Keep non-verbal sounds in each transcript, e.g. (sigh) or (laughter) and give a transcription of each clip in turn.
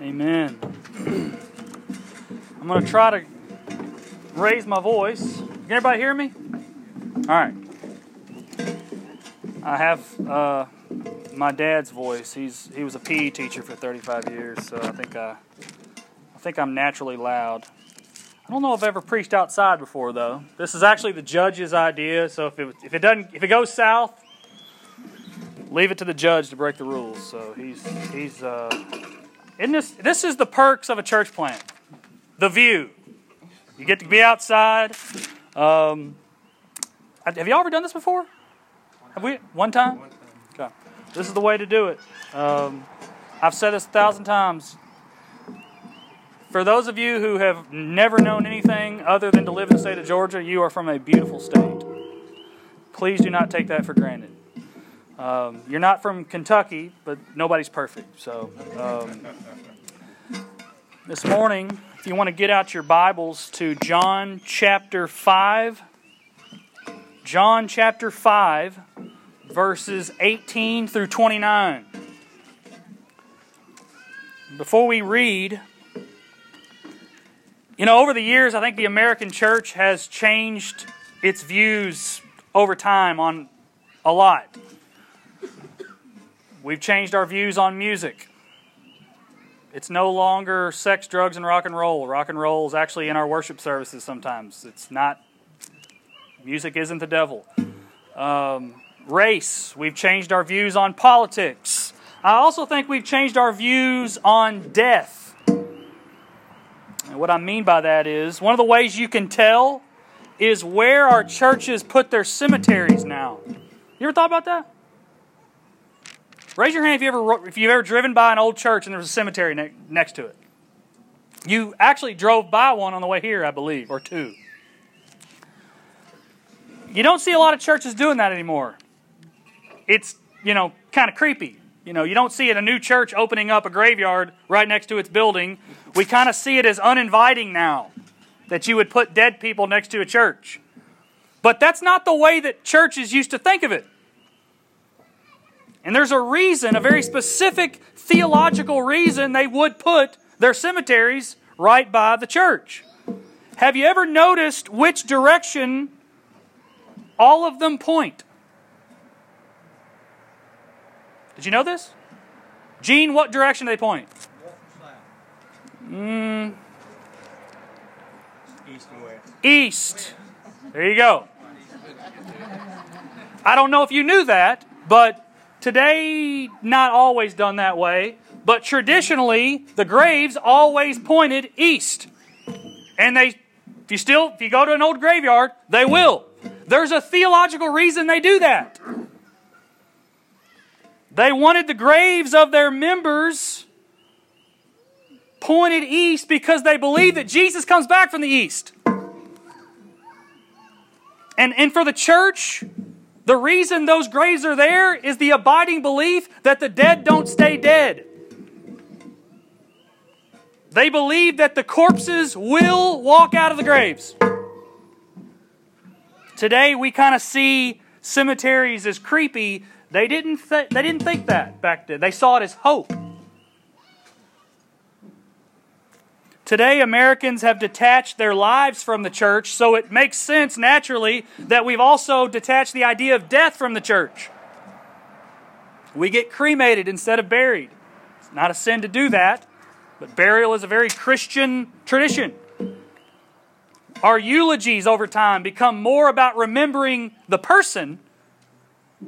Amen. I'm going to try to raise my voice. Can everybody hear me? All right. I have uh, my dad's voice. He's he was a PE teacher for 35 years, so I think I, I think I'm naturally loud. I don't know if I've ever preached outside before though. This is actually the judge's idea, so if it if it doesn't if it goes south, leave it to the judge to break the rules. So he's he's uh, isn't this this is the perks of a church plant, the view. You get to be outside. Um, have y'all ever done this before? Have we one time? Okay. This is the way to do it. Um, I've said this a thousand times. For those of you who have never known anything other than to live in the state of Georgia, you are from a beautiful state. Please do not take that for granted. Um, you're not from Kentucky, but nobody's perfect. So, um, this morning, if you want to get out your Bibles to John chapter 5, John chapter 5, verses 18 through 29. Before we read, you know, over the years, I think the American church has changed its views over time on a lot. We've changed our views on music. It's no longer sex, drugs, and rock and roll. Rock and roll is actually in our worship services sometimes. It's not, music isn't the devil. Um, race, we've changed our views on politics. I also think we've changed our views on death. And what I mean by that is one of the ways you can tell is where our churches put their cemeteries now. You ever thought about that? Raise your hand if you ever if you've ever driven by an old church and there was a cemetery ne- next to it. You actually drove by one on the way here, I believe, or two. You don't see a lot of churches doing that anymore. It's, you know, kind of creepy. You know, you don't see it a new church opening up a graveyard right next to its building. We kind of see it as uninviting now that you would put dead people next to a church. But that's not the way that churches used to think of it. And there's a reason, a very specific theological reason they would put their cemeteries right by the church. Have you ever noticed which direction all of them point? Did you know this? Gene, what direction do they point? Mm, East east. There you go. I don't know if you knew that, but today not always done that way. But traditionally, the graves always pointed east. And they if you still if you go to an old graveyard, they will. There's a theological reason they do that. They wanted the graves of their members pointed east because they believe that Jesus comes back from the east. And, and for the church, the reason those graves are there is the abiding belief that the dead don't stay dead. They believe that the corpses will walk out of the graves. Today, we kind of see cemeteries as creepy. They didn't, th- they didn't think that back then. They saw it as hope. Today, Americans have detached their lives from the church, so it makes sense naturally that we've also detached the idea of death from the church. We get cremated instead of buried. It's not a sin to do that, but burial is a very Christian tradition. Our eulogies over time become more about remembering the person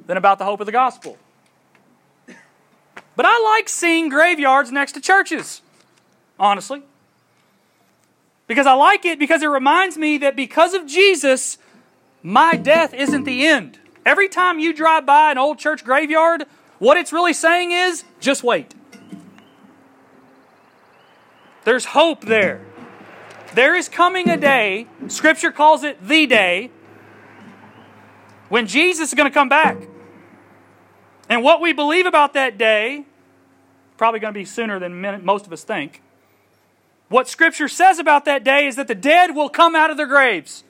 than about the hope of the gospel. But I like seeing graveyards next to churches, honestly. Because I like it because it reminds me that because of Jesus, my death isn't the end. Every time you drive by an old church graveyard, what it's really saying is just wait. There's hope there. There is coming a day, Scripture calls it the day, when Jesus is going to come back. And what we believe about that day, probably going to be sooner than most of us think. What Scripture says about that day is that the dead will come out of their graves.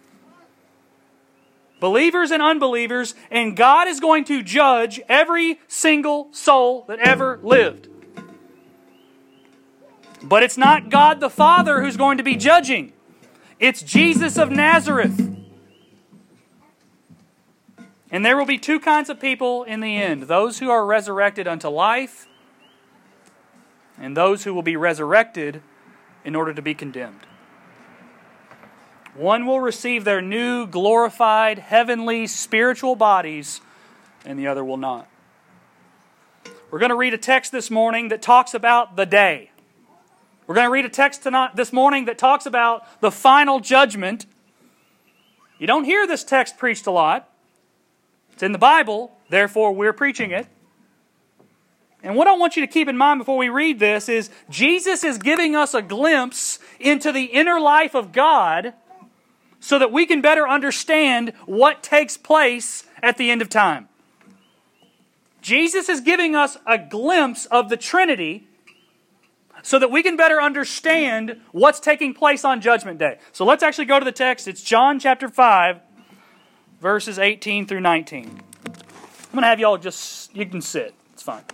Believers and unbelievers, and God is going to judge every single soul that ever lived. But it's not God the Father who's going to be judging, it's Jesus of Nazareth. And there will be two kinds of people in the end those who are resurrected unto life, and those who will be resurrected in order to be condemned. One will receive their new, glorified, heavenly, spiritual bodies, and the other will not. We're going to read a text this morning that talks about the day. We're going to read a text tonight, this morning that talks about the final judgment. You don't hear this text preached a lot. It's in the Bible, therefore we're preaching it. And what I want you to keep in mind before we read this is Jesus is giving us a glimpse into the inner life of God so that we can better understand what takes place at the end of time. Jesus is giving us a glimpse of the Trinity so that we can better understand what's taking place on Judgment Day. So let's actually go to the text. It's John chapter 5, verses 18 through 19. I'm going to have y'all just, you can sit. It's fine.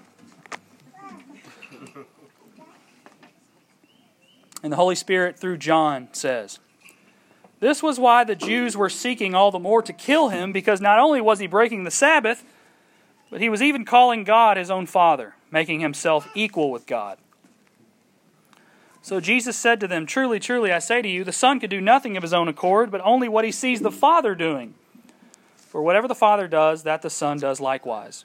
And the Holy Spirit, through John, says, This was why the Jews were seeking all the more to kill him, because not only was he breaking the Sabbath, but he was even calling God his own Father, making himself equal with God. So Jesus said to them, Truly, truly, I say to you, the Son could do nothing of his own accord, but only what he sees the Father doing. For whatever the Father does, that the Son does likewise.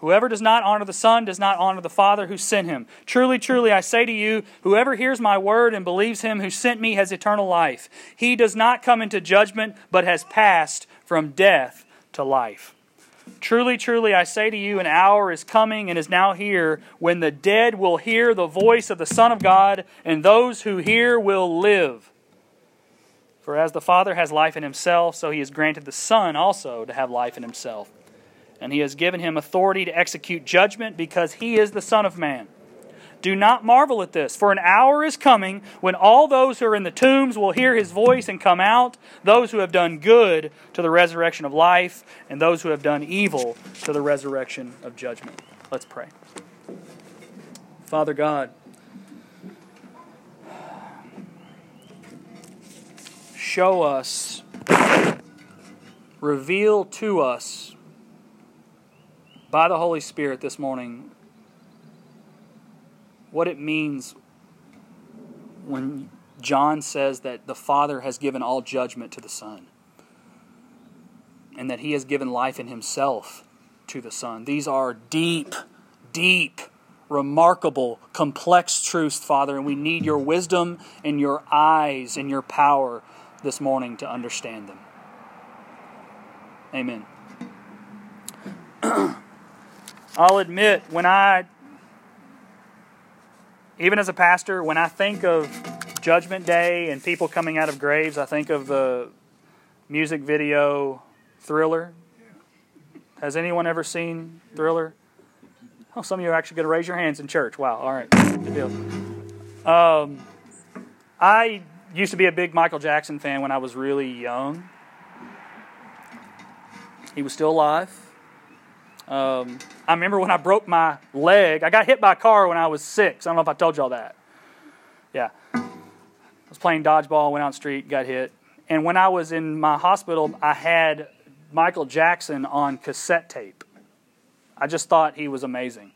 Whoever does not honor the Son does not honor the Father who sent him. Truly, truly, I say to you, whoever hears my word and believes him who sent me has eternal life. He does not come into judgment, but has passed from death to life. Truly, truly, I say to you, an hour is coming and is now here when the dead will hear the voice of the Son of God, and those who hear will live. For as the Father has life in himself, so he has granted the Son also to have life in himself and he has given him authority to execute judgment because he is the Son of Man. Do not marvel at this, for an hour is coming when all those who are in the tombs will hear his voice and come out, those who have done good to the resurrection of life, and those who have done evil to the resurrection of judgment. Let's pray. Father God, show us, reveal to us by the Holy Spirit this morning what it means when John says that the Father has given all judgment to the Son and that he has given life in himself to the Son. These are deep, deep, remarkable, complex truths, Father, and we need your wisdom and your eyes and your power this morning to understand them. Amen. (clears throat) I'll admit, when I, even as a pastor, when I think of Judgment Day and people coming out of graves, I think of the music video Thriller. Has anyone ever seen Thriller? Oh, some of you are actually going to raise your hands in church. Wow, all right, good deal. Um, I used to be a big Michael Jackson fan when I was really young. He was still alive. Um, I remember when I broke my leg. I got hit by a car when I was six. I don't know if I told y'all that. Yeah. I was playing dodgeball, went out the street, got hit. And when I was in my hospital, I had Michael Jackson on cassette tape. I just thought he was amazing.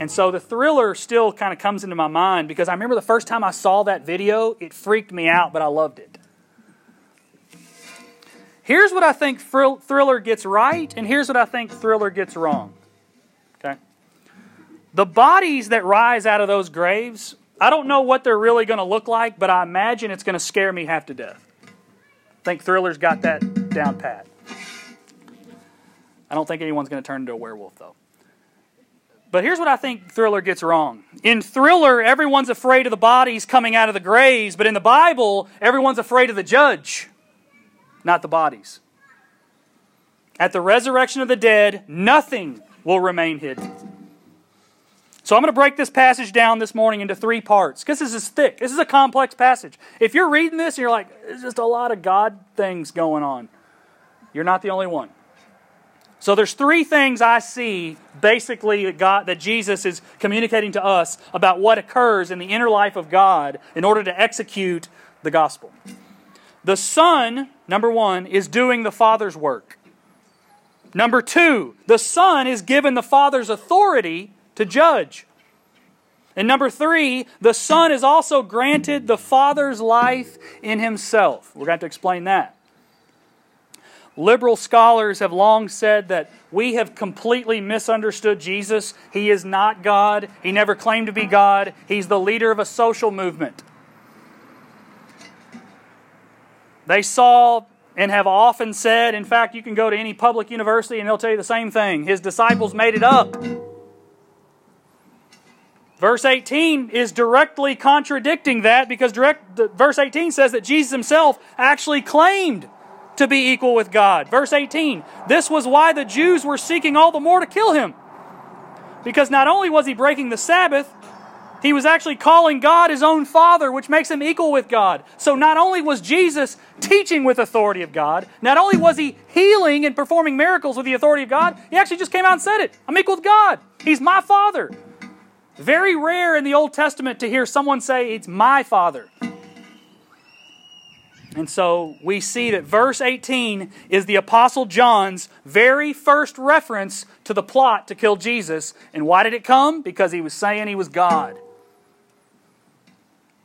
And so the thriller still kind of comes into my mind because I remember the first time I saw that video, it freaked me out, but I loved it. Here's what I think Thriller gets right, and here's what I think Thriller gets wrong. The bodies that rise out of those graves, I don't know what they're really going to look like, but I imagine it's going to scare me half to death. I think Thriller's got that down pat. I don't think anyone's going to turn into a werewolf, though. But here's what I think Thriller gets wrong. In Thriller, everyone's afraid of the bodies coming out of the graves, but in the Bible, everyone's afraid of the judge not the bodies. At the resurrection of the dead, nothing will remain hidden. So I'm going to break this passage down this morning into three parts because this is thick. This is a complex passage. If you're reading this and you're like, there's just a lot of God things going on, you're not the only one. So there's three things I see basically that God that Jesus is communicating to us about what occurs in the inner life of God in order to execute the gospel. The Son, number 1, is doing the Father's work. Number 2, the Son is given the Father's authority to judge. And number three, the Son is also granted the Father's life in Himself. We're going to, have to explain that. Liberal scholars have long said that we have completely misunderstood Jesus. He is not God. He never claimed to be God. He's the leader of a social movement. They saw and have often said, in fact, you can go to any public university and they'll tell you the same thing. His disciples made it up. Verse 18 is directly contradicting that because direct, verse 18 says that Jesus himself actually claimed to be equal with God. Verse 18 this was why the Jews were seeking all the more to kill him. Because not only was he breaking the Sabbath, he was actually calling God his own Father, which makes him equal with God. So not only was Jesus teaching with authority of God, not only was he healing and performing miracles with the authority of God, he actually just came out and said it I'm equal with God. He's my Father. Very rare in the Old Testament to hear someone say, It's my Father. And so we see that verse 18 is the Apostle John's very first reference to the plot to kill Jesus. And why did it come? Because he was saying he was God.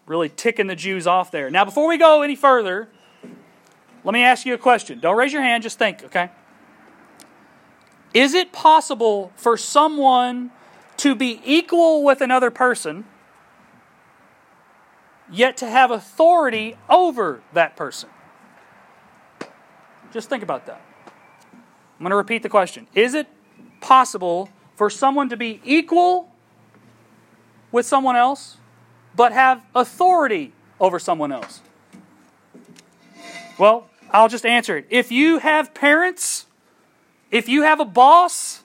Really ticking the Jews off there. Now, before we go any further, let me ask you a question. Don't raise your hand, just think, okay? Is it possible for someone to be equal with another person, yet to have authority over that person. Just think about that. I'm going to repeat the question Is it possible for someone to be equal with someone else, but have authority over someone else? Well, I'll just answer it. If you have parents, if you have a boss,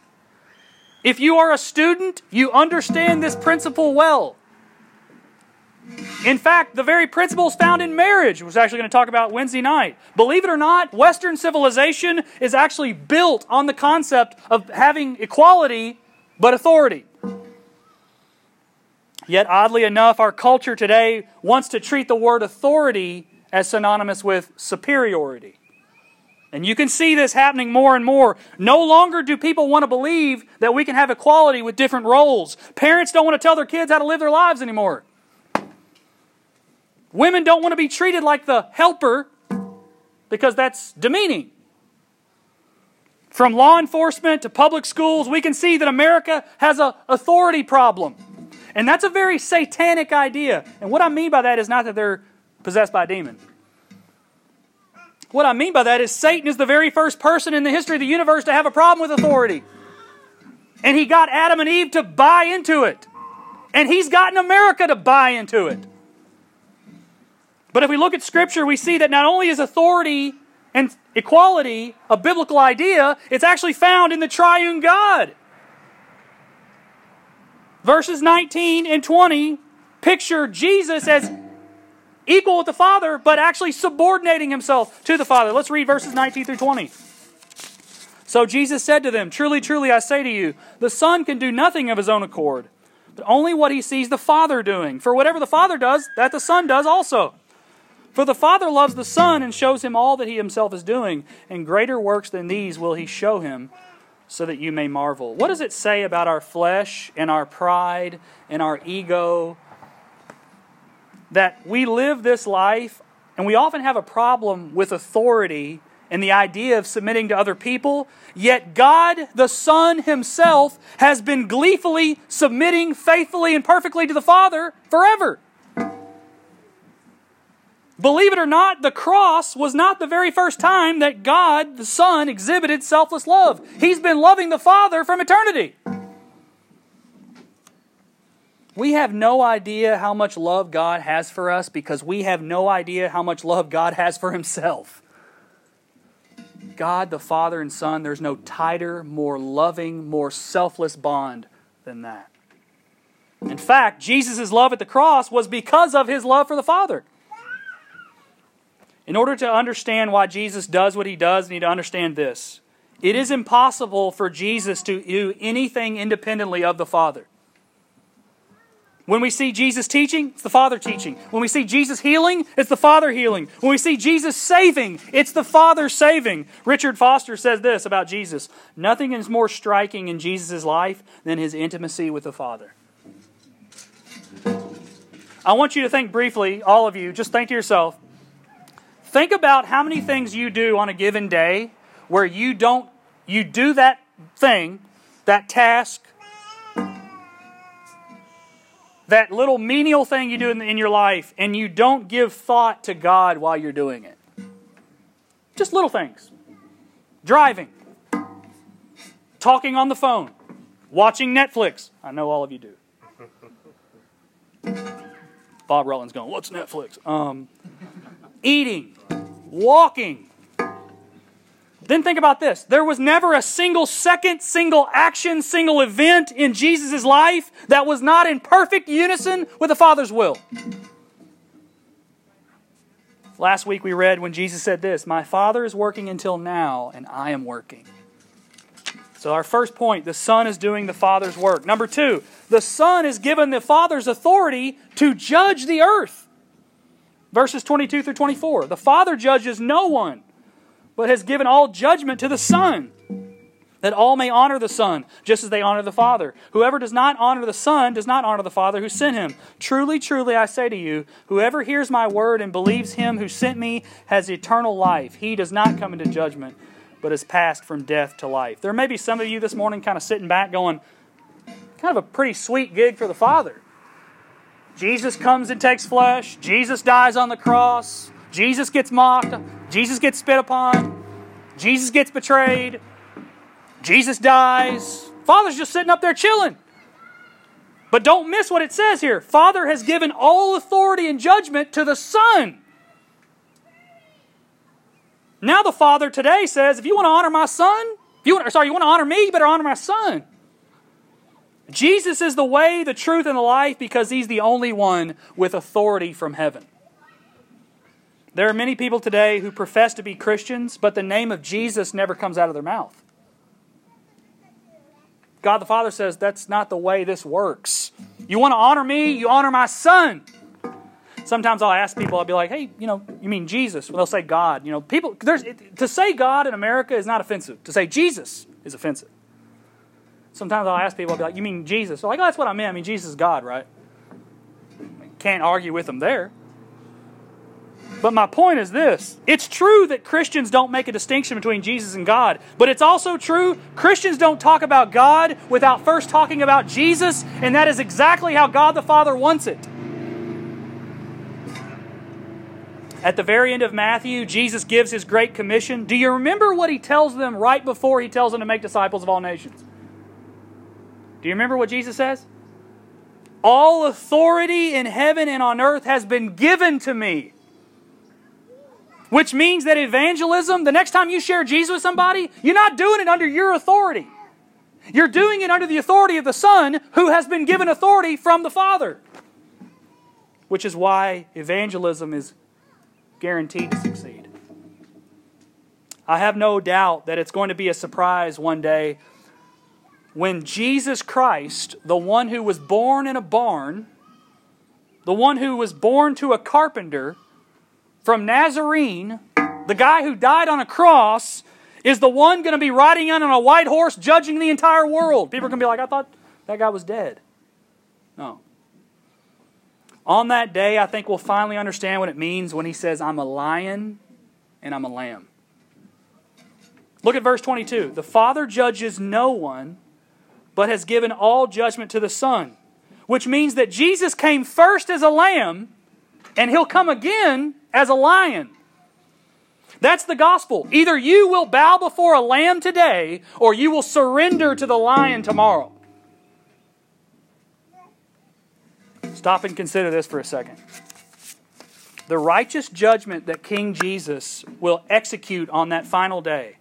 if you are a student, you understand this principle well. In fact, the very principles found in marriage, we're actually going to talk about Wednesday night. Believe it or not, Western civilization is actually built on the concept of having equality but authority. Yet, oddly enough, our culture today wants to treat the word authority as synonymous with superiority. And you can see this happening more and more. No longer do people want to believe that we can have equality with different roles. Parents don't want to tell their kids how to live their lives anymore. Women don't want to be treated like the helper because that's demeaning. From law enforcement to public schools, we can see that America has an authority problem. And that's a very satanic idea. And what I mean by that is not that they're possessed by a demon. What I mean by that is Satan is the very first person in the history of the universe to have a problem with authority. And he got Adam and Eve to buy into it. And he's gotten America to buy into it. But if we look at Scripture, we see that not only is authority and equality a biblical idea, it's actually found in the triune God. Verses 19 and 20 picture Jesus as equal with the Father, but actually subordinating himself to the Father. Let's read verses 19 through 20. So Jesus said to them, Truly, truly, I say to you, the Son can do nothing of his own accord, but only what he sees the Father doing. For whatever the Father does, that the Son does also. For the Father loves the Son and shows him all that he himself is doing, and greater works than these will he show him, so that you may marvel. What does it say about our flesh and our pride and our ego that we live this life and we often have a problem with authority and the idea of submitting to other people, yet God the Son Himself has been gleefully submitting faithfully and perfectly to the Father forever. Believe it or not, the cross was not the very first time that God the Son exhibited selfless love. He's been loving the Father from eternity. We have no idea how much love God has for us because we have no idea how much love God has for Himself. God the Father and Son, there's no tighter, more loving, more selfless bond than that. In fact, Jesus' love at the cross was because of his love for the Father. In order to understand why Jesus does what he does, you need to understand this. It is impossible for Jesus to do anything independently of the Father. When we see Jesus teaching, it's the Father teaching. When we see Jesus healing, it's the Father healing. When we see Jesus saving, it's the Father saving. Richard Foster says this about Jesus Nothing is more striking in Jesus' life than his intimacy with the Father. I want you to think briefly, all of you, just think to yourself. Think about how many things you do on a given day where you don't, you do that thing, that task, that little menial thing you do in, in your life, and you don't give thought to God while you're doing it. Just little things. Driving, talking on the phone, watching Netflix. I know all of you do. Bob Rutland's going, What's Netflix? Um, eating, walking. Then think about this. There was never a single second, single action, single event in Jesus' life that was not in perfect unison with the Father's will. Last week we read when Jesus said this My Father is working until now, and I am working. So, our first point the Son is doing the Father's work. Number two, the Son is given the Father's authority to judge the earth. Verses 22 through 24. The Father judges no one, but has given all judgment to the Son, that all may honor the Son, just as they honor the Father. Whoever does not honor the Son does not honor the Father who sent him. Truly, truly, I say to you, whoever hears my word and believes him who sent me has eternal life. He does not come into judgment but has passed from death to life. There may be some of you this morning kind of sitting back going, kind of a pretty sweet gig for the Father. Jesus comes and takes flesh, Jesus dies on the cross, Jesus gets mocked, Jesus gets spit upon, Jesus gets betrayed, Jesus dies. Father's just sitting up there chilling. But don't miss what it says here. Father has given all authority and judgment to the Son. Now the Father today says, if you want to honor my Son, if you want, sorry, you want to honor me, you better honor my Son. Jesus is the way, the truth, and the life because He's the only one with authority from heaven. There are many people today who profess to be Christians, but the name of Jesus never comes out of their mouth. God the Father says that's not the way this works. You want to honor me, you honor my Son. Sometimes I'll ask people, I'll be like, hey, you know, you mean Jesus? Well, they'll say God. You know, people, there's, to say God in America is not offensive. To say Jesus is offensive. Sometimes I'll ask people, I'll be like, you mean Jesus? They're like, oh, that's what I meant. I mean, Jesus is God, right? Can't argue with them there. But my point is this it's true that Christians don't make a distinction between Jesus and God, but it's also true Christians don't talk about God without first talking about Jesus, and that is exactly how God the Father wants it. At the very end of Matthew, Jesus gives his great commission. Do you remember what he tells them right before he tells them to make disciples of all nations? Do you remember what Jesus says? All authority in heaven and on earth has been given to me. Which means that evangelism, the next time you share Jesus with somebody, you're not doing it under your authority. You're doing it under the authority of the Son who has been given authority from the Father. Which is why evangelism is guaranteed to succeed. I have no doubt that it's going to be a surprise one day when Jesus Christ, the one who was born in a barn, the one who was born to a carpenter from Nazarene, the guy who died on a cross, is the one going to be riding on a white horse judging the entire world. People are going to be like, I thought that guy was dead. No. On that day, I think we'll finally understand what it means when he says, I'm a lion and I'm a lamb. Look at verse 22. The Father judges no one, but has given all judgment to the Son, which means that Jesus came first as a lamb, and he'll come again as a lion. That's the gospel. Either you will bow before a lamb today, or you will surrender to the lion tomorrow. Stop and consider this for a second. the righteous judgment that King Jesus will execute on that final day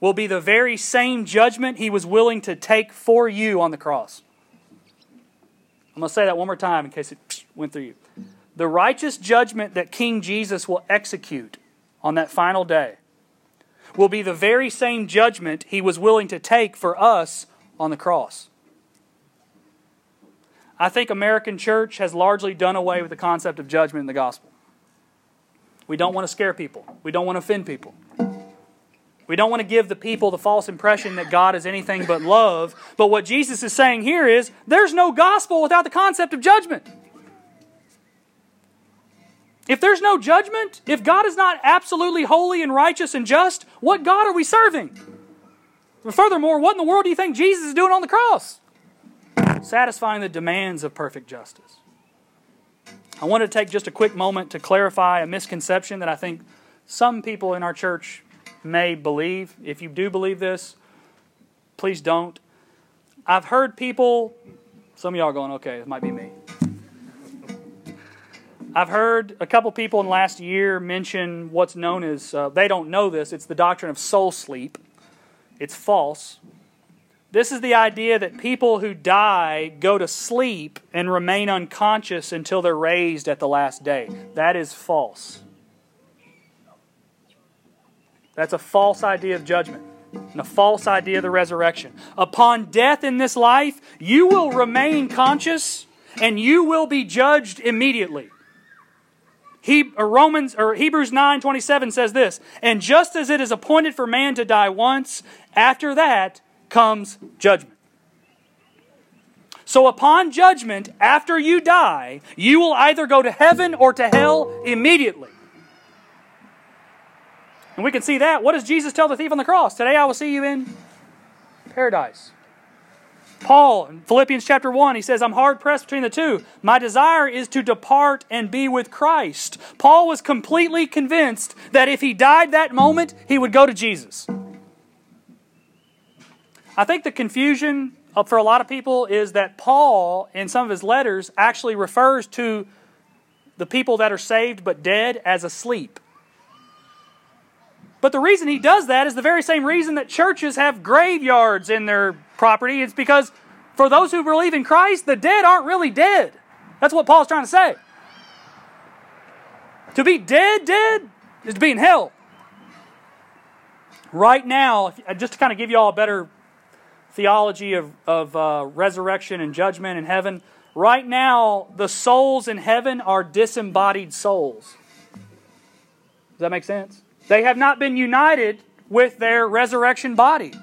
will be the very same judgment he was willing to take for you on the cross. I'm going to say that one more time in case it went through you. The righteous judgment that King Jesus will execute on that final day will be the very same judgment he was willing to take for us on the cross. I think American church has largely done away with the concept of judgment in the gospel. We don't want to scare people. We don't want to offend people. We don't want to give the people the false impression that God is anything but love. But what Jesus is saying here is there's no gospel without the concept of judgment. If there's no judgment, if God is not absolutely holy and righteous and just, what God are we serving? Furthermore, what in the world do you think Jesus is doing on the cross? Satisfying the demands of perfect justice. I want to take just a quick moment to clarify a misconception that I think some people in our church may believe. If you do believe this, please don't. I've heard people, some of y'all going, okay, it might be me. I've heard a couple people in the last year mention what's known as, uh, they don't know this, it's the doctrine of soul sleep. It's false. This is the idea that people who die go to sleep and remain unconscious until they're raised at the last day. That is false. That's a false idea of judgment and a false idea of the resurrection. Upon death in this life, you will remain conscious and you will be judged immediately. He, or Romans or Hebrews 9:27 says this, and just as it is appointed for man to die once, after that comes judgment. So upon judgment, after you die, you will either go to heaven or to hell immediately. And we can see that. What does Jesus tell the thief on the cross? Today I will see you in paradise. Paul in Philippians chapter 1, he says, I'm hard pressed between the two. My desire is to depart and be with Christ. Paul was completely convinced that if he died that moment, he would go to Jesus. I think the confusion uh, for a lot of people is that Paul, in some of his letters, actually refers to the people that are saved but dead as asleep. But the reason he does that is the very same reason that churches have graveyards in their property. It's because for those who believe in Christ, the dead aren't really dead. That's what Paul's trying to say. To be dead, dead, is to be in hell. Right now, just to kind of give you all a better theology of, of uh, resurrection and judgment in heaven, right now, the souls in heaven are disembodied souls. Does that make sense? They have not been united with their resurrection body.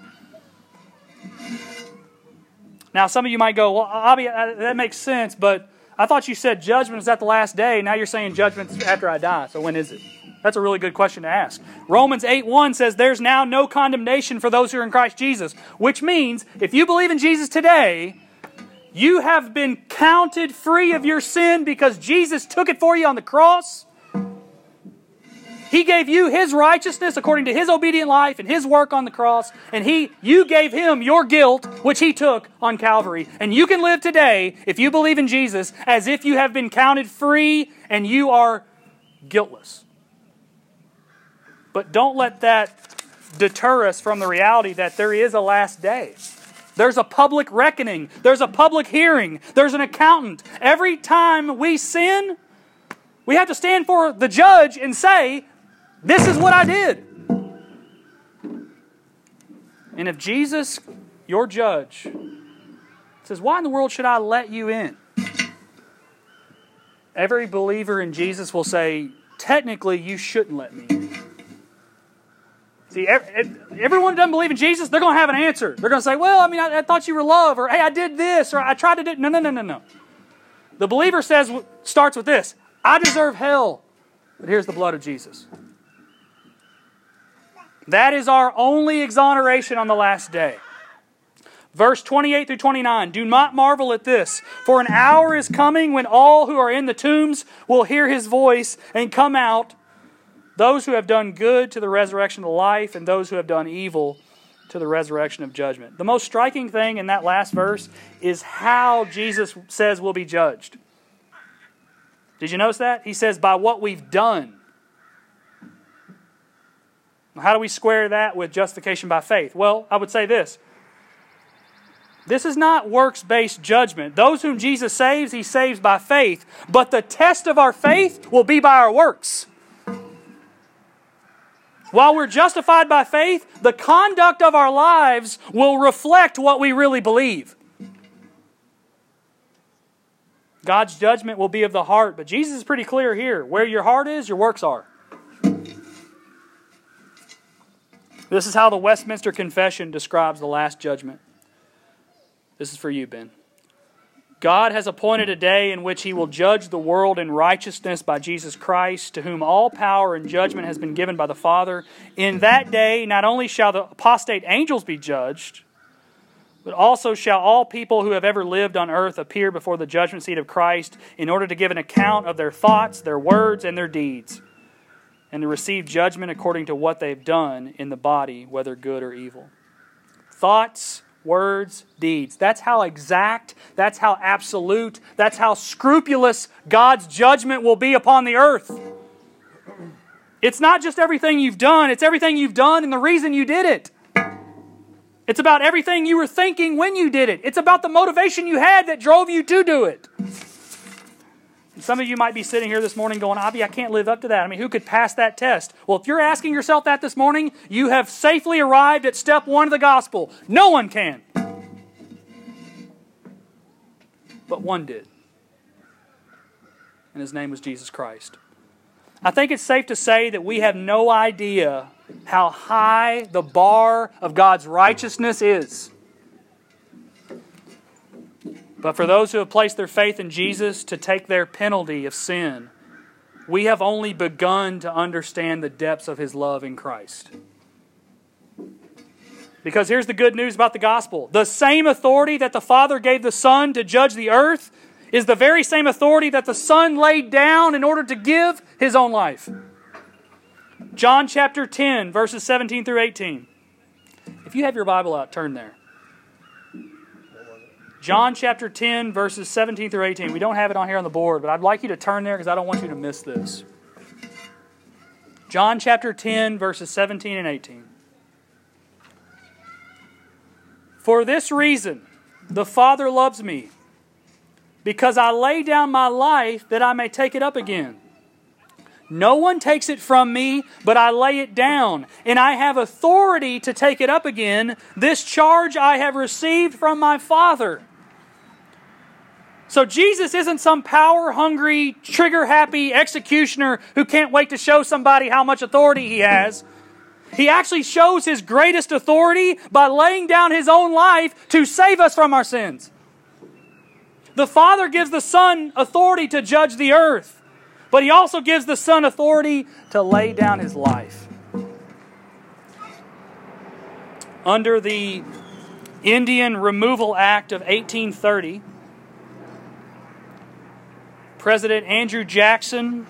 Now, some of you might go, well, Abby, uh, that makes sense, but I thought you said judgment is at the last day. Now you're saying judgment's after I die. So when is it? That's a really good question to ask. Romans 8 1 says, There's now no condemnation for those who are in Christ Jesus, which means if you believe in Jesus today, you have been counted free of your sin because Jesus took it for you on the cross. He gave you his righteousness according to his obedient life and his work on the cross, and he you gave him your guilt which he took on Calvary. And you can live today if you believe in Jesus as if you have been counted free and you are guiltless. But don't let that deter us from the reality that there is a last day. There's a public reckoning. There's a public hearing. There's an accountant. Every time we sin, we have to stand for the judge and say, this is what I did. And if Jesus, your judge, says, Why in the world should I let you in? Every believer in Jesus will say, Technically, you shouldn't let me in. See, everyone who doesn't believe in Jesus, they're going to have an answer. They're going to say, Well, I mean, I, thought you were love, or Hey, I did this, or I tried to do. No, no, no, no, no. The believer says, starts with this I deserve hell, but here's the blood of Jesus. That is our only exoneration on the last day. Verse 28 through 29 Do not marvel at this, for an hour is coming when all who are in the tombs will hear his voice and come out, those who have done good to the resurrection of life, and those who have done evil to the resurrection of judgment. The most striking thing in that last verse is how Jesus says we'll be judged. Did you notice that? He says, by what we've done. How do we square that with justification by faith? Well, I would say this. This is not works based judgment. Those whom Jesus saves, he saves by faith. But the test of our faith will be by our works. While we're justified by faith, the conduct of our lives will reflect what we really believe. God's judgment will be of the heart, but Jesus is pretty clear here. Where your heart is, your works are. This is how the Westminster Confession describes the last judgment. This is for you, Ben. God has appointed a day in which he will judge the world in righteousness by Jesus Christ, to whom all power and judgment has been given by the Father. In that day, not only shall the apostate angels be judged, but also shall all people who have ever lived on earth appear before the judgment seat of Christ in order to give an account of their thoughts, their words, and their deeds, and to receive judgment according to what they've done in the body, whether good or evil. Thoughts, words, deeds. That's how exact, that's how absolute, that's how scrupulous God's judgment will be upon the earth. It's not just everything you've done, it's everything you've done and the reason you did it. It's about everything you were thinking when you did it. It's about the motivation you had that drove you to do it. Some of you might be sitting here this morning going, Avi, I can't live up to that. I mean, who could pass that test? Well, if you're asking yourself that this morning, you have safely arrived at step one of the gospel. No one can. But one did. And his name was Jesus Christ. I think it's safe to say that we have no idea how high the bar of God's righteousness is. But for those who have placed their faith in Jesus to take their penalty of sin, we have only begun to understand the depths of his love in Christ. Because here's the good news about the gospel the same authority that the Father gave the Son to judge the earth is the very same authority that the Son laid down in order to give his own life. John chapter 10, verses 17 through 18. If you have your Bible out, turn there. John chapter 10, verses 17 through 18. We don't have it on here on the board, but I'd like you to turn there because I don't want you to miss this. John chapter 10, verses 17 and 18. For this reason, the Father loves me, because I lay down my life that I may take it up again. No one takes it from me, but I lay it down, and I have authority to take it up again. This charge I have received from my Father. So Jesus isn't some power hungry, trigger happy executioner who can't wait to show somebody how much authority he has. He actually shows his greatest authority by laying down his own life to save us from our sins. The Father gives the Son authority to judge the earth, but he also gives the Son authority to lay down his life. Under the Indian Removal Act of 1830, President Andrew Jackson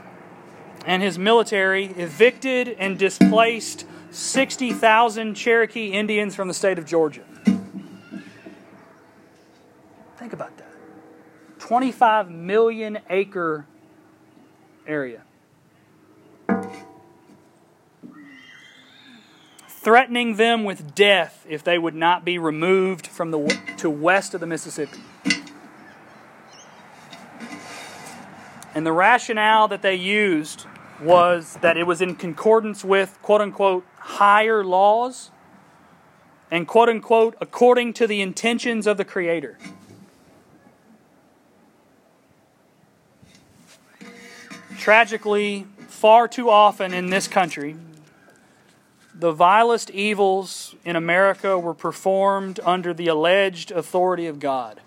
and his military evicted and displaced 60,000 Cherokee Indians from the state of Georgia. Think about that 25 million acre area. Threatening them with death if they would not be removed from the to west of the Mississippi. And the rationale that they used was that it was in concordance with quote unquote higher laws and quote unquote according to the intentions of the Creator. Tragically, far too often in this country, the vilest evils in America were performed under the alleged authority of God.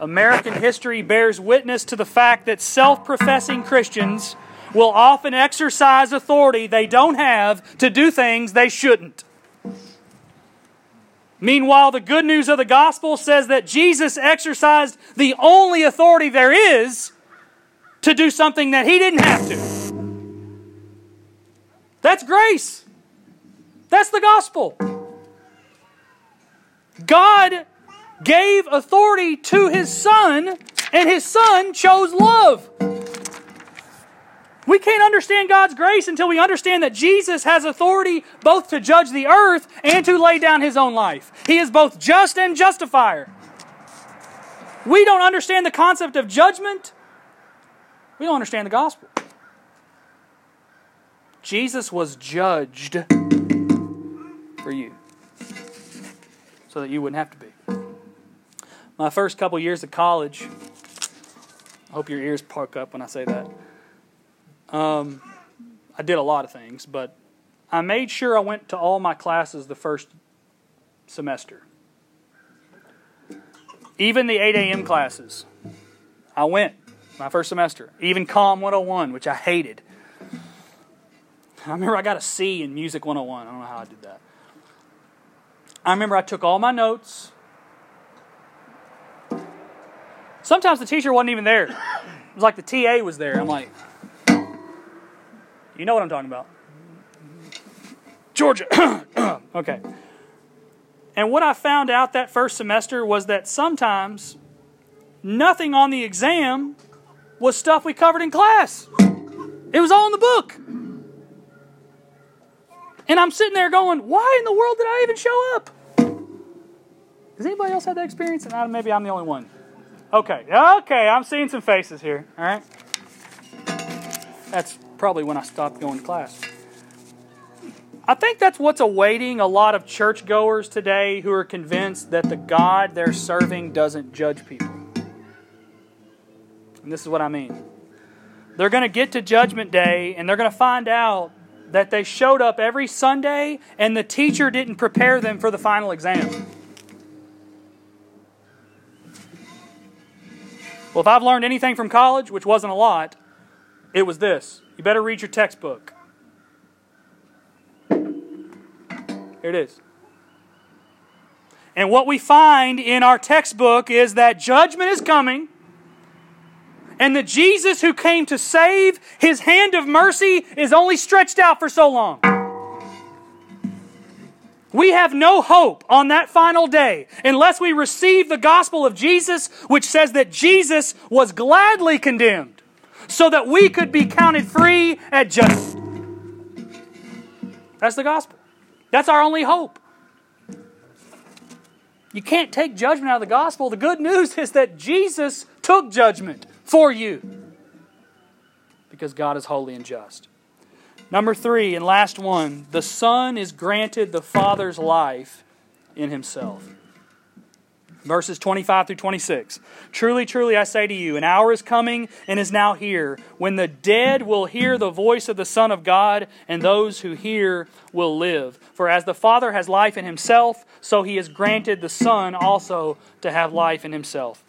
American history bears witness to the fact that self professing Christians will often exercise authority they don't have to do things they shouldn't. Meanwhile, the good news of the gospel says that Jesus exercised the only authority there is to do something that he didn't have to. That's grace. That's the gospel. God gave authority to his son, and his son chose love. We can't understand God's grace until we understand that Jesus has authority both to judge the earth and to lay down his own life. He is both just and justifier. We don't understand the concept of judgment. We don't understand the gospel. Jesus was judged for you so that you wouldn't have to be. My first couple years of college, I hope your ears perk up when I say that. Um, I did a lot of things, but I made sure I went to all my classes the first semester. Even the 8 a.m. classes. I went my first semester. Even COM 101, which I hated. I remember I got a C in Music 101. I don't know how I did that. I remember I took all my notes. Sometimes the teacher wasn't even there. It was like the TA was there. I'm like, you know what I'm talking about. Georgia. (coughs) okay. And what I found out that first semester was that sometimes nothing on the exam was stuff we covered in class. It was all in the book. And I'm sitting there going, why in the world did I even show up? Does anybody else have that experience? And maybe I'm the only one. Okay, okay, I'm seeing some faces here. All right. That's probably when I stopped going to class. I think that's what's awaiting a lot of churchgoers today who are convinced that the God they're serving doesn't judge people. And this is what I mean. They're going to get to Judgment Day and they're going to find out that they showed up every Sunday and the teacher didn't prepare them for the final exam. Well, if I've learned anything from college, which wasn't a lot, it was this you better read your textbook. Here it is. And what we find in our textbook is that judgment is coming, and the Jesus who came to save, his hand of mercy is only stretched out for so long. We have no hope on that final day unless we receive the gospel of Jesus, which says that Jesus was gladly condemned so that we could be counted free at just. That's the gospel. That's our only hope. You can't take judgment out of the gospel. The good news is that Jesus took judgment for you because God is holy and just. Number three, and last one, the Son is granted the Father's life in Himself. Verses 25 through 26. Truly, truly, I say to you, an hour is coming and is now here when the dead will hear the voice of the Son of God, and those who hear will live. For as the Father has life in himself, so he has granted the Son also to have life in himself.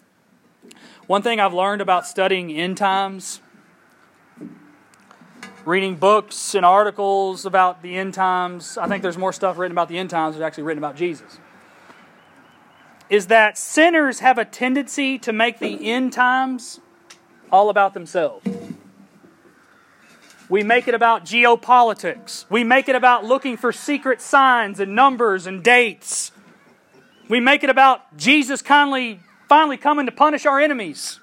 One thing I've learned about studying end times, reading books and articles about the end times, I think there's more stuff written about the end times than actually written about Jesus is that sinners have a tendency to make the end times all about themselves. We make it about geopolitics. We make it about looking for secret signs and numbers and dates. We make it about Jesus kindly, finally coming to punish our enemies.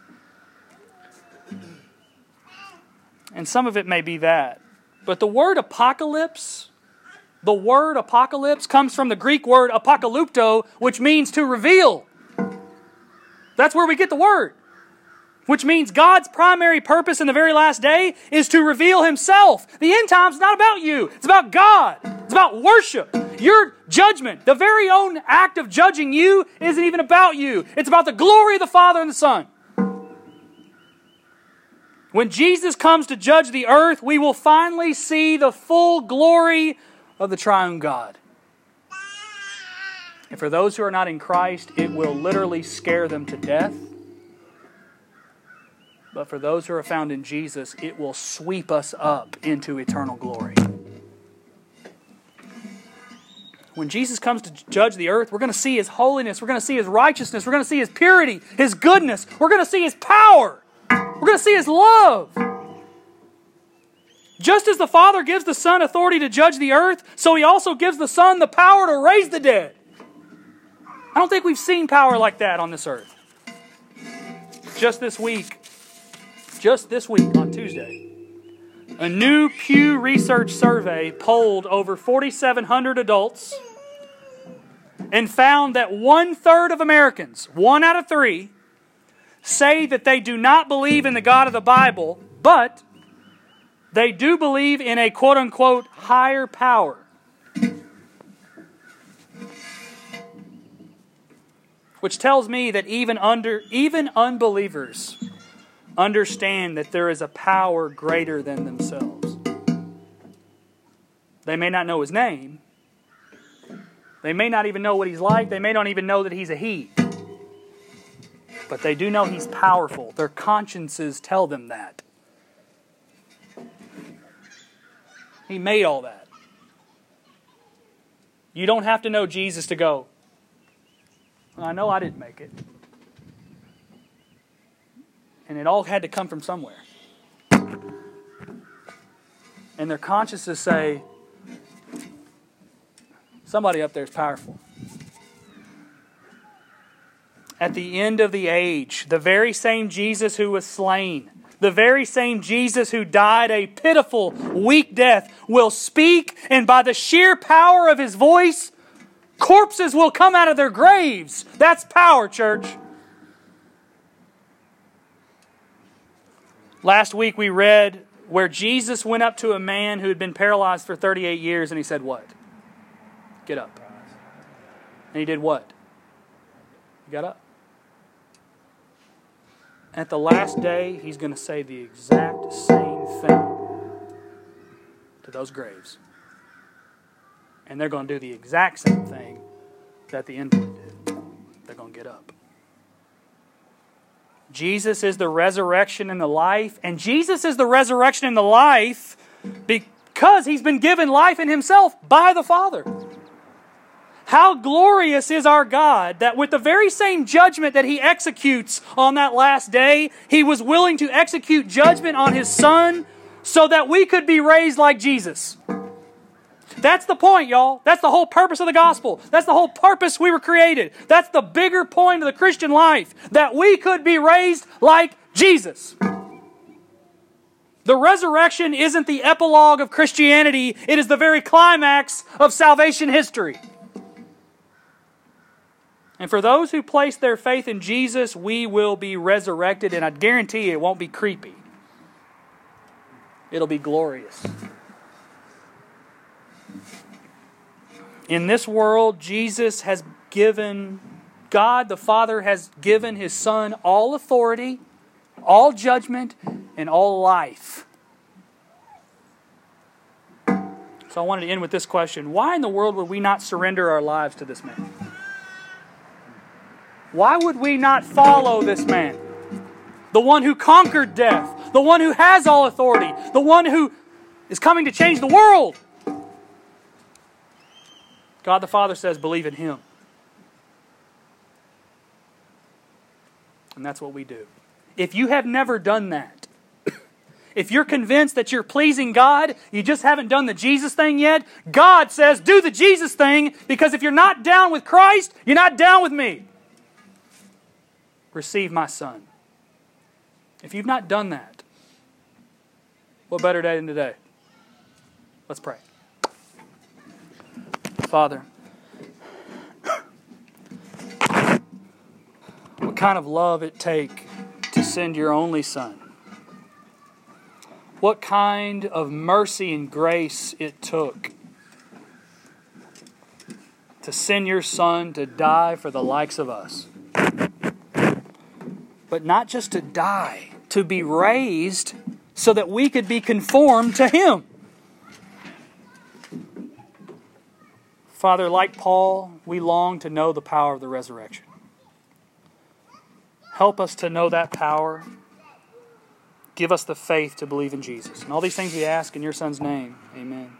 And some of it may be that. But the word apocalypse the word apocalypse comes from the Greek word apokalypto, which means to reveal. That's where we get the word. Which means God's primary purpose in the very last day is to reveal Himself. The end time's is not about you, it's about God. It's about worship. Your judgment, the very own act of judging you, isn't even about you. It's about the glory of the Father and the Son. When Jesus comes to judge the earth, we will finally see the full glory of the triune God. And for those who are not in Christ, it will literally scare them to death. But for those who are found in Jesus, it will sweep us up into eternal glory. When Jesus comes to judge the earth, we're going to see His holiness, we're going to see His righteousness, we're going to see His purity, His goodness, we're going to see His power, to see His love. Just as the Father gives the Son authority to judge the earth, so He also gives the Son the power to raise the dead. I don't think we've seen power like that on this earth. Just this week, just this week on Tuesday, a new Pew Research survey polled over 4,700 adults and found that one third of Americans, one out of three, say that they do not believe in the God of the Bible, but they do believe in a quote unquote higher power. Which tells me that even under even unbelievers understand that there is a power greater than themselves. They may not know his name. They may not even know what he's like. They may not even know that he's a he. But they do know he's powerful. Their consciences tell them that. He made all that. You don't have to know Jesus to go, I know I didn't make it. And it all had to come from somewhere. And their consciences say, somebody up there is powerful. At the end of the age, the very same Jesus who was slain, the very same Jesus who died a pitiful, weak death, will speak, and by the sheer power of his voice, corpses will come out of their graves. That's power, church. Last week we read where Jesus went up to a man who had been paralyzed for 38 years and he said, What? Get up. And he did what? He got up. At the last day, he's going to say the exact same thing to those graves. And they're going to do the exact same thing that the invalid did. They're going to get up. Jesus is the resurrection and the life, and Jesus is the resurrection and the life because he's been given life in himself by the Father. How glorious is our God that with the very same judgment that He executes on that last day, He was willing to execute judgment on His Son so that we could be raised like Jesus. That's the point, y'all. That's the whole purpose of the gospel. That's the whole purpose we were created. That's the bigger point of the Christian life that we could be raised like Jesus. The resurrection isn't the epilogue of Christianity, it is the very climax of salvation history. And for those who place their faith in Jesus, we will be resurrected, and I guarantee you it won't be creepy. It'll be glorious. In this world, Jesus has given, God the Father has given His Son all authority, all judgment, and all life. So I wanted to end with this question Why in the world would we not surrender our lives to this man? Why would we not follow this man? The one who conquered death, the one who has all authority, the one who is coming to change the world. God the Father says, believe in him. And that's what we do. If you have never done that, (coughs) if you're convinced that you're pleasing God, you just haven't done the Jesus thing yet, God says, do the Jesus thing because if you're not down with Christ, you're not down with me receive my son. If you've not done that, what better day than today? Let's pray. Father, what kind of love it take to send your only son? What kind of mercy and grace it took to send your son to die for the likes of us? But not just to die, to be raised so that we could be conformed to Him. Father, like Paul, we long to know the power of the resurrection. Help us to know that power. Give us the faith to believe in Jesus. And all these things we ask in your Son's name. Amen.